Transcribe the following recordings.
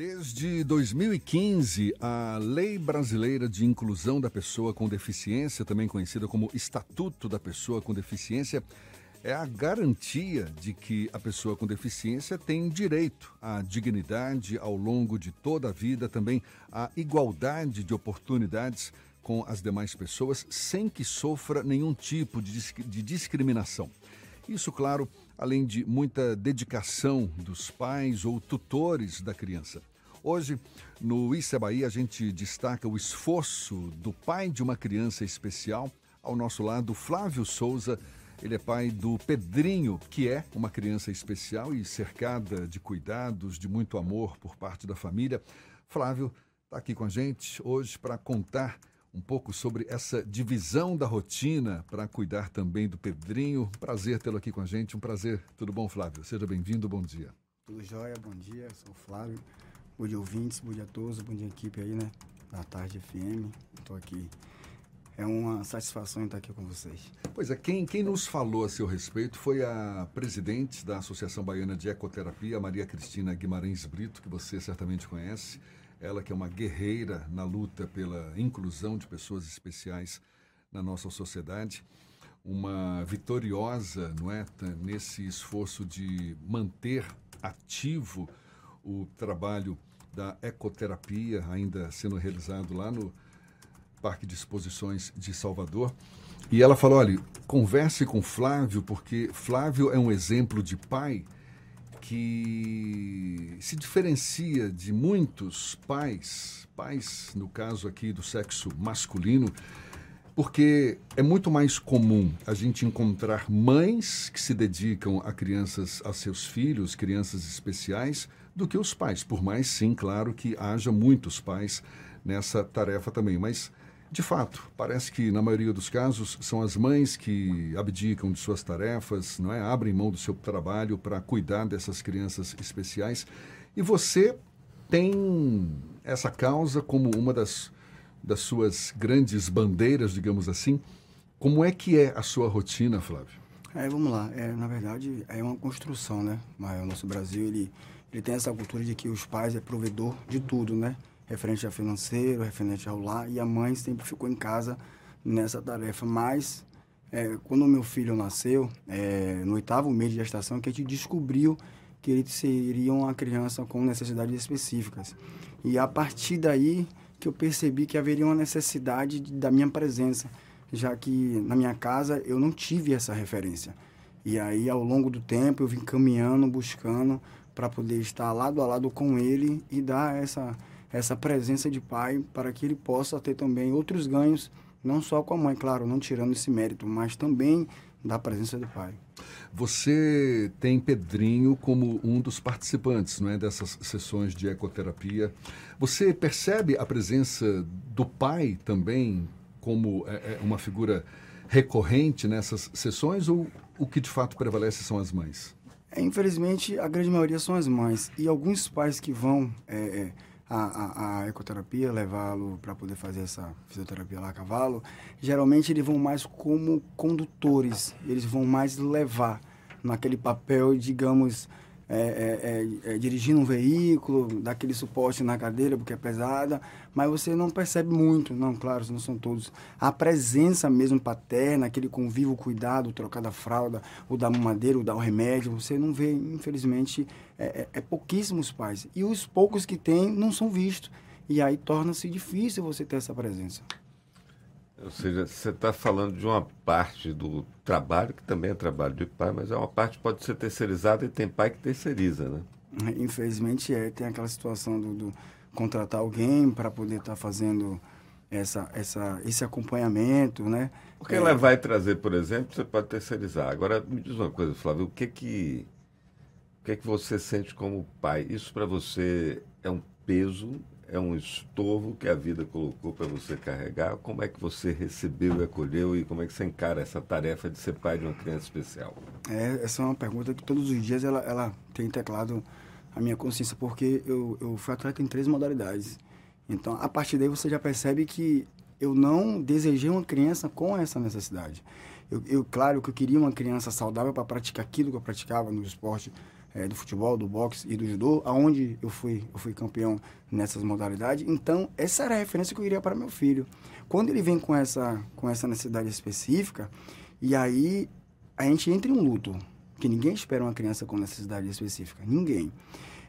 Desde 2015, a Lei Brasileira de Inclusão da Pessoa com Deficiência, também conhecida como Estatuto da Pessoa com Deficiência, é a garantia de que a pessoa com deficiência tem direito à dignidade ao longo de toda a vida, também à igualdade de oportunidades com as demais pessoas, sem que sofra nenhum tipo de, de discriminação. Isso, claro, além de muita dedicação dos pais ou tutores da criança. Hoje, no Issa Bahia, a gente destaca o esforço do pai de uma criança especial. Ao nosso lado, Flávio Souza, ele é pai do Pedrinho, que é uma criança especial e cercada de cuidados, de muito amor por parte da família. Flávio está aqui com a gente hoje para contar um pouco sobre essa divisão da rotina para cuidar também do Pedrinho. Prazer tê-lo aqui com a gente, um prazer. Tudo bom, Flávio? Seja bem-vindo, bom dia. Tudo jóia, bom dia, eu sou o Flávio. Bom dia, ouvintes, bom dia a todos, bom dia, equipe aí, né? Da Tarde FM, estou aqui é uma satisfação estar aqui com vocês. Pois é, quem, quem nos falou a seu respeito foi a presidente da Associação Baiana de Ecoterapia, Maria Cristina Guimarães Brito, que você certamente conhece. Ela que é uma guerreira na luta pela inclusão de pessoas especiais na nossa sociedade. Uma vitoriosa, não é, nesse esforço de manter ativo o trabalho da ecoterapia, ainda sendo realizado lá no Parque de Exposições de Salvador. E ela falou: olha, converse com Flávio, porque Flávio é um exemplo de pai que se diferencia de muitos pais, pais, no caso aqui do sexo masculino, porque é muito mais comum a gente encontrar mães que se dedicam a crianças, a seus filhos, crianças especiais, do que os pais. Por mais, sim, claro que haja muitos pais nessa tarefa também. Mas de fato, parece que na maioria dos casos são as mães que abdicam de suas tarefas, não é? Abrem mão do seu trabalho para cuidar dessas crianças especiais. E você tem essa causa como uma das, das suas grandes bandeiras, digamos assim. Como é que é a sua rotina, Flávio? É, vamos lá. É, na verdade, é uma construção, né? Mas o nosso Brasil, ele, ele tem essa cultura de que os pais é provedor de tudo, né? referente a financeiro, referente ao lar, e a mãe sempre ficou em casa nessa tarefa. Mas, é, quando meu filho nasceu, é, no oitavo mês de gestação, que a gente descobriu que ele seria uma criança com necessidades específicas. E a partir daí que eu percebi que haveria uma necessidade de, da minha presença, já que na minha casa eu não tive essa referência. E aí, ao longo do tempo, eu vim caminhando, buscando para poder estar lado a lado com ele e dar essa essa presença de pai para que ele possa ter também outros ganhos, não só com a mãe, claro, não tirando esse mérito, mas também da presença do pai. Você tem Pedrinho como um dos participantes não é, dessas sessões de ecoterapia. Você percebe a presença do pai também como é, é uma figura recorrente nessas sessões ou o que de fato prevalece são as mães? É, infelizmente, a grande maioria são as mães. E alguns pais que vão é, é a, a, a ecoterapia, levá-lo para poder fazer essa fisioterapia lá a cavalo, geralmente eles vão mais como condutores, eles vão mais levar naquele papel, digamos, é, é, é, é, dirigindo um veículo, dar aquele suporte na cadeira porque é pesada, mas você não percebe muito, não, claro, não são todos. A presença mesmo paterna, aquele convívio, cuidado, trocar da fralda, o da mamadeira, o dar o remédio, você não vê, infelizmente, é, é, é pouquíssimos pais. E os poucos que tem não são vistos. E aí torna-se difícil você ter essa presença. Ou seja, você está falando de uma parte do trabalho, que também é trabalho de pai, mas é uma parte que pode ser terceirizada e tem pai que terceiriza, né? Infelizmente é. Tem aquela situação do, do contratar alguém para poder estar tá fazendo essa, essa, esse acompanhamento, né? Porque é... ela vai trazer, por exemplo, você pode terceirizar. Agora, me diz uma coisa, Flávio, o que que, o que, que você sente como pai? Isso para você é um peso é um estorvo que a vida colocou para você carregar? Como é que você recebeu e acolheu e como é que você encara essa tarefa de ser pai de uma criança especial? É, essa é uma pergunta que todos os dias ela, ela tem teclado a minha consciência, porque eu, eu fui atleta em três modalidades. Então, a partir daí você já percebe que eu não desejei uma criança com essa necessidade. Eu, eu claro que eu queria uma criança saudável para praticar aquilo que eu praticava no esporte, é, do futebol, do boxe e do judô, aonde eu fui, eu fui campeão nessas modalidades. Então, essa era a referência que eu queria para meu filho. Quando ele vem com essa, com essa necessidade específica, e aí a gente entra em um luto, que ninguém espera uma criança com necessidade específica, ninguém.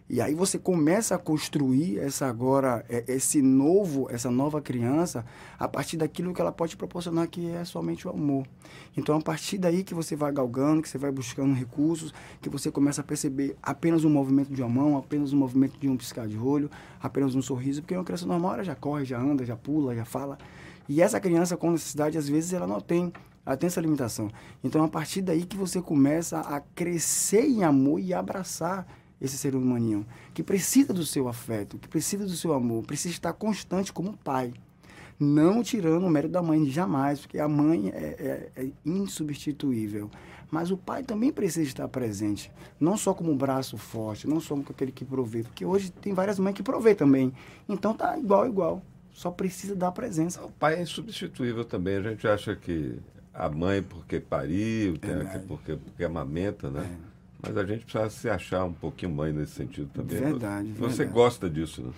E aí você começa a construir essa agora, é, esse novo, essa nova criança, a partir daquilo que ela pode proporcionar, que é somente o amor. Então, a partir daí que você vai galgando, que você vai buscando recursos, que você começa a perceber apenas um movimento de uma mão, apenas um movimento de um piscar de olho, apenas um sorriso, porque uma criança normal ela já corre, já anda, já pula, já fala. E essa criança com necessidade, às vezes, ela não tem ela tem essa limitação. Então, a partir daí que você começa a crescer em amor e abraçar esse ser humaninho, que precisa do seu afeto, que precisa do seu amor, precisa estar constante como pai. Não tirando o mérito da mãe, jamais, porque a mãe é, é, é insubstituível. Mas o pai também precisa estar presente, não só como um braço forte, não só como aquele que provê, porque hoje tem várias mães que provê também. Então tá igual, igual. Só precisa dar presença. O pai é insubstituível também. A gente acha que a mãe porque pariu, é, porque, porque amamenta, né? Mas a gente precisa se achar um pouquinho mãe nesse sentido também. Verdade. Você verdade. gosta disso, né?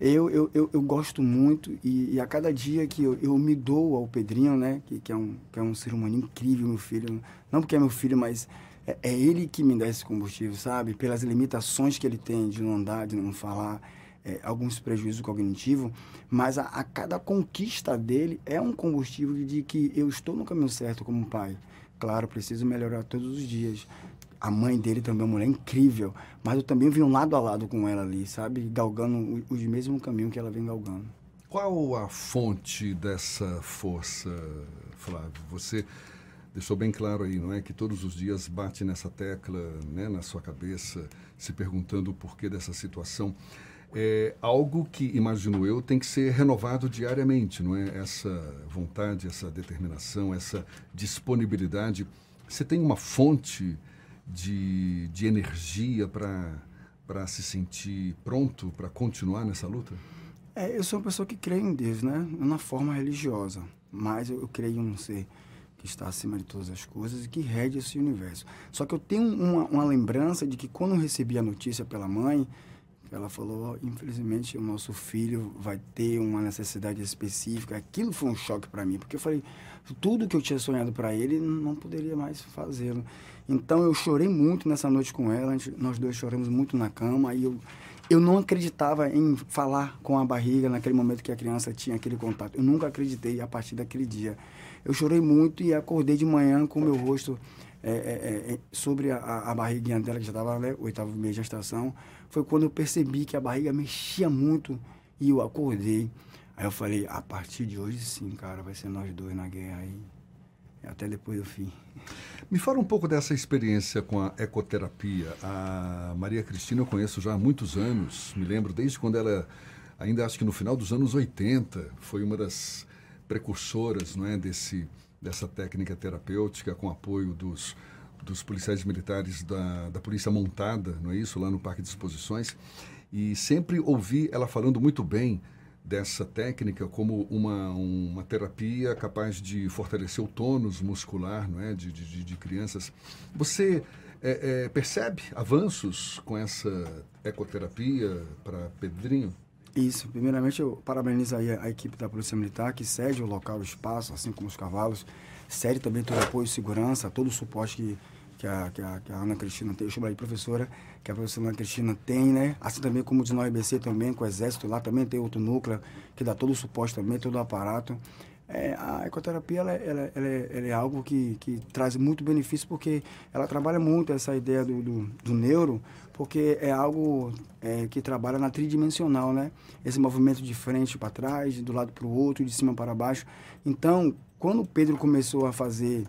Eu, eu, eu, eu gosto muito e, e, a cada dia que eu, eu me dou ao Pedrinho, né? Que, que, é um, que é um ser humano incrível, meu filho. Não porque é meu filho, mas é, é ele que me dá esse combustível, sabe? Pelas limitações que ele tem de não andar, de não falar. É, alguns prejuízos cognitivos, mas a, a, cada conquista dele é um combustível de que eu estou no caminho certo como pai. Claro, preciso melhorar todos os dias, a mãe dele também é uma mulher incrível, mas eu também vim lado a lado com ela ali, sabe? Galgando o, o mesmo caminho que ela vem galgando. Qual a fonte dessa força, Flávio? Você deixou bem claro aí, não é? Que todos os dias bate nessa tecla, né, na sua cabeça, se perguntando o porquê dessa situação. É algo que, imagino eu, tem que ser renovado diariamente, não é? Essa vontade, essa determinação, essa disponibilidade. Você tem uma fonte de, de energia para se sentir pronto para continuar nessa luta? É, eu sou uma pessoa que crê em Deus, né? Na forma religiosa, mas eu, eu creio em um ser que está acima de todas as coisas e que rege esse universo. Só que eu tenho uma, uma lembrança de que quando eu recebi a notícia pela mãe, ela falou, infelizmente o nosso filho vai ter uma necessidade específica. Aquilo foi um choque para mim, porque eu falei, tudo que eu tinha sonhado para ele não poderia mais fazê-lo. Então eu chorei muito nessa noite com ela, nós dois choramos muito na cama e eu eu não acreditava em falar com a barriga naquele momento que a criança tinha aquele contato. Eu nunca acreditei a partir daquele dia. Eu chorei muito e acordei de manhã com o meu rosto é, é, é, sobre a, a, barriguinha dela, que já estava né, oitavo mês de gestação. Foi quando eu percebi que a barriga mexia muito e eu acordei. Aí eu falei, a partir de hoje sim, cara, vai ser nós dois na guerra aí. Até depois do fim. Me fala um pouco dessa experiência com a ecoterapia. A Maria Cristina eu conheço já há muitos anos, me lembro desde quando ela, ainda acho que no final dos anos 80, foi uma das precursoras não é, desse, dessa técnica terapêutica com apoio dos, dos policiais militares da, da Polícia Montada, não é isso, lá no Parque de Exposições. E sempre ouvi ela falando muito bem dessa técnica como uma, uma terapia capaz de fortalecer o tônus muscular não é? de, de, de crianças. Você é, é, percebe avanços com essa ecoterapia para Pedrinho? Isso. Primeiramente, eu parabenizo aí a, a, equipe da Polícia Militar, que cede o local, o espaço, assim como os cavalos, cede também todo o apoio segurança, todo o suporte que que a, que a, que a Ana Cristina tem, eu chamo de professora, que a professora Ana Cristina tem, né? Assim também como o de IBC também, com o Exército lá também tem outro núcleo que dá todo o suporte também, todo o aparato. É, a ecoterapia ela, ela, ela, é, ela, é, algo que, que traz muito benefício porque ela trabalha muito essa ideia do, do, do neuro, porque é algo é, que trabalha na tridimensional, né? Esse movimento de frente para trás, do lado para o outro, de cima para baixo. Então, quando o Pedro começou a fazer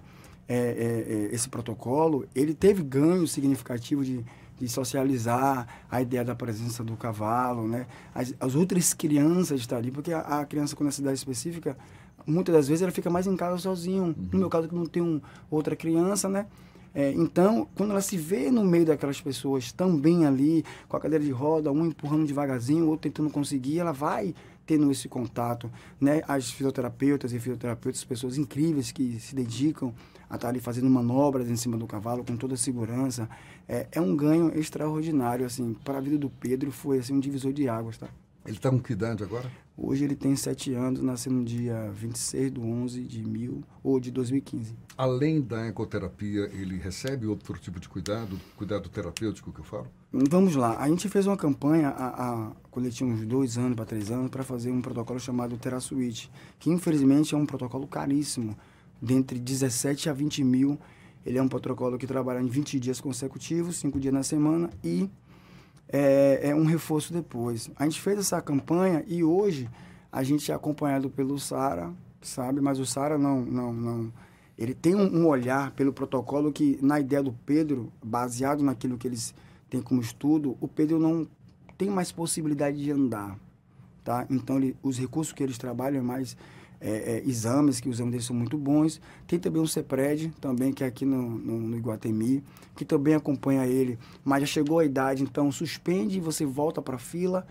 é, é, é, esse protocolo, ele teve ganho significativo de, de socializar a ideia da presença do cavalo, né? As, as outras crianças estão ali, porque a, a, criança com necessidade específica, muitas das vezes ela fica mais em casa sozinho. Uhum. No meu caso, que não tem um, outra criança, né? É, então, quando ela se vê no meio daquelas pessoas também ali, com a cadeira de roda, um empurrando devagarzinho, outro tentando conseguir, ela vai tendo esse contato, né? As fisioterapeutas e fisioterapeutas, pessoas incrívees que se dedicam a estar ali fazendo manobras em cima do cavalo com toda a segurança. é, é um ganho extraordinário, assim, para a vida do Pedro foi assim, um divisor de águas, tá? Ele está com que idade agora? Hoje ele tem sete anos, nasceu no dia 26 de 11 de mil, ou de 2015. Além da ecoterapia, ele recebe outro tipo de cuidado, cuidado terapêutico que eu falo? Vamos lá, a gente fez uma campanha a, a, quando ele tinha uns dois anos para três anos para fazer um protocolo chamado TeraSuite, que infelizmente é um protocolo caríssimo, dentre 17 a 20 mil. Ele é um protocolo que trabalha em 20 dias consecutivos, 5 dias na semana e é, é, um reforço depois. A gente fez essa campanha e hoje a gente é acompanhado pelo Sara, sabe? Mas o Sara não, não, não. Ele tem um, um, olhar pelo protocolo que, na ideia do Pedro, baseado naquilo que eles têm como estudo, o Pedro não tem mais possibilidade de andar, tá? Então, ele, os recursos que eles trabalham é mais é, é, exames, que os exames deles são muito bons. Tem também um CEPRED, também, que é aqui no, no, no, Iguatemi, que também acompanha ele, mas já chegou a idade, então suspende e você volta para a fila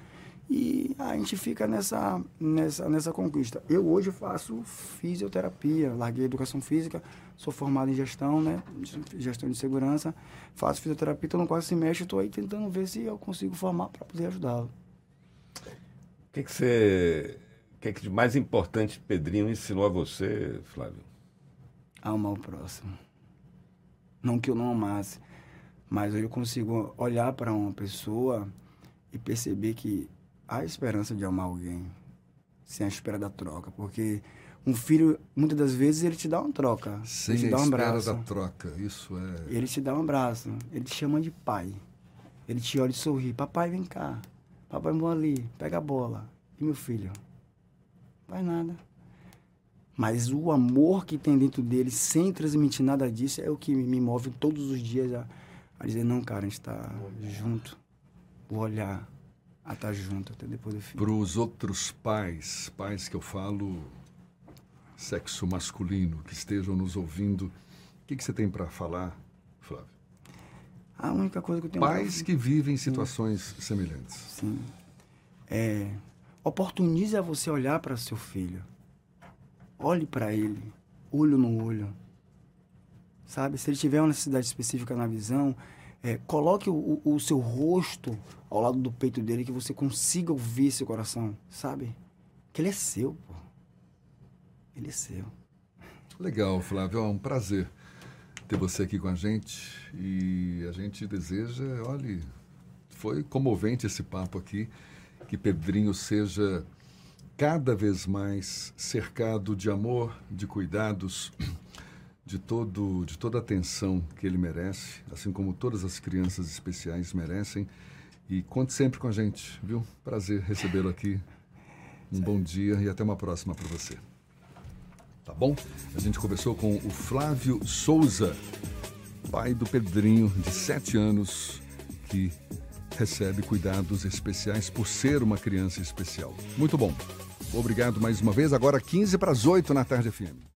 e a gente fica nessa, nessa, nessa conquista. Eu hoje faço fisioterapia, larguei educação física, sou formado em gestão, né? Gestão de segurança, faço fisioterapia, então não quase se mexe, estou aí tentando ver se eu consigo formar para poder ajudá-lo. O que, que você o que é que de mais importante Pedrinho ensinou a você, Flávio? Amar o próximo. Não que eu não amasse, mas eu consigo olhar para uma pessoa e perceber que há esperança de amar alguém sem a espera da troca, porque um filho muitas das vezes ele te dá uma troca, sem ele te dá um espera abraço. da troca, isso é. Ele te dá um abraço, ele te chama de pai, ele te olha e sorri, papai vem cá, papai vamos ali, pega a bola e meu filho Faz nada. Mas o amor que tem dentro dele, sem transmitir nada disso, é o que me move todos os dias a, a dizer, não, cara, a gente está junto. O olhar a estar tá junto até depois do filho. Para os outros pais, pais que eu falo, sexo masculino, que estejam nos ouvindo, o que, que você tem para falar, Flávio? A única coisa que eu tenho Pais pra... que vivem situações Sim. semelhantes. Sim. É, Oportunize a você olhar para seu filho. Olhe para ele, olho no olho. Sabe? Se ele tiver uma necessidade específica na visão, é, coloque o, o, seu rosto ao lado do peito dele, que você consiga ouvir seu coração, sabe? Que ele é seu, pô. Ele é seu. Legal, Flávio. É um prazer ter você aqui com a gente. E a gente deseja, olhe, foi comovente esse papo aqui que Pedrinho seja cada vez mais cercado de amor, de cuidados, de todo de toda a atenção que ele merece, assim como todas as crianças especiais merecem. E conte sempre com a gente, viu? Prazer recebê-lo aqui. Um bom dia e até uma próxima para você. Tá bom? A gente conversou com o Flávio Souza, pai do Pedrinho, de sete anos, que recebe cuidados especiais por ser uma criança especial. Muito bom. Obrigado mais uma vez. Agora 15 para as 8 na tarde FM.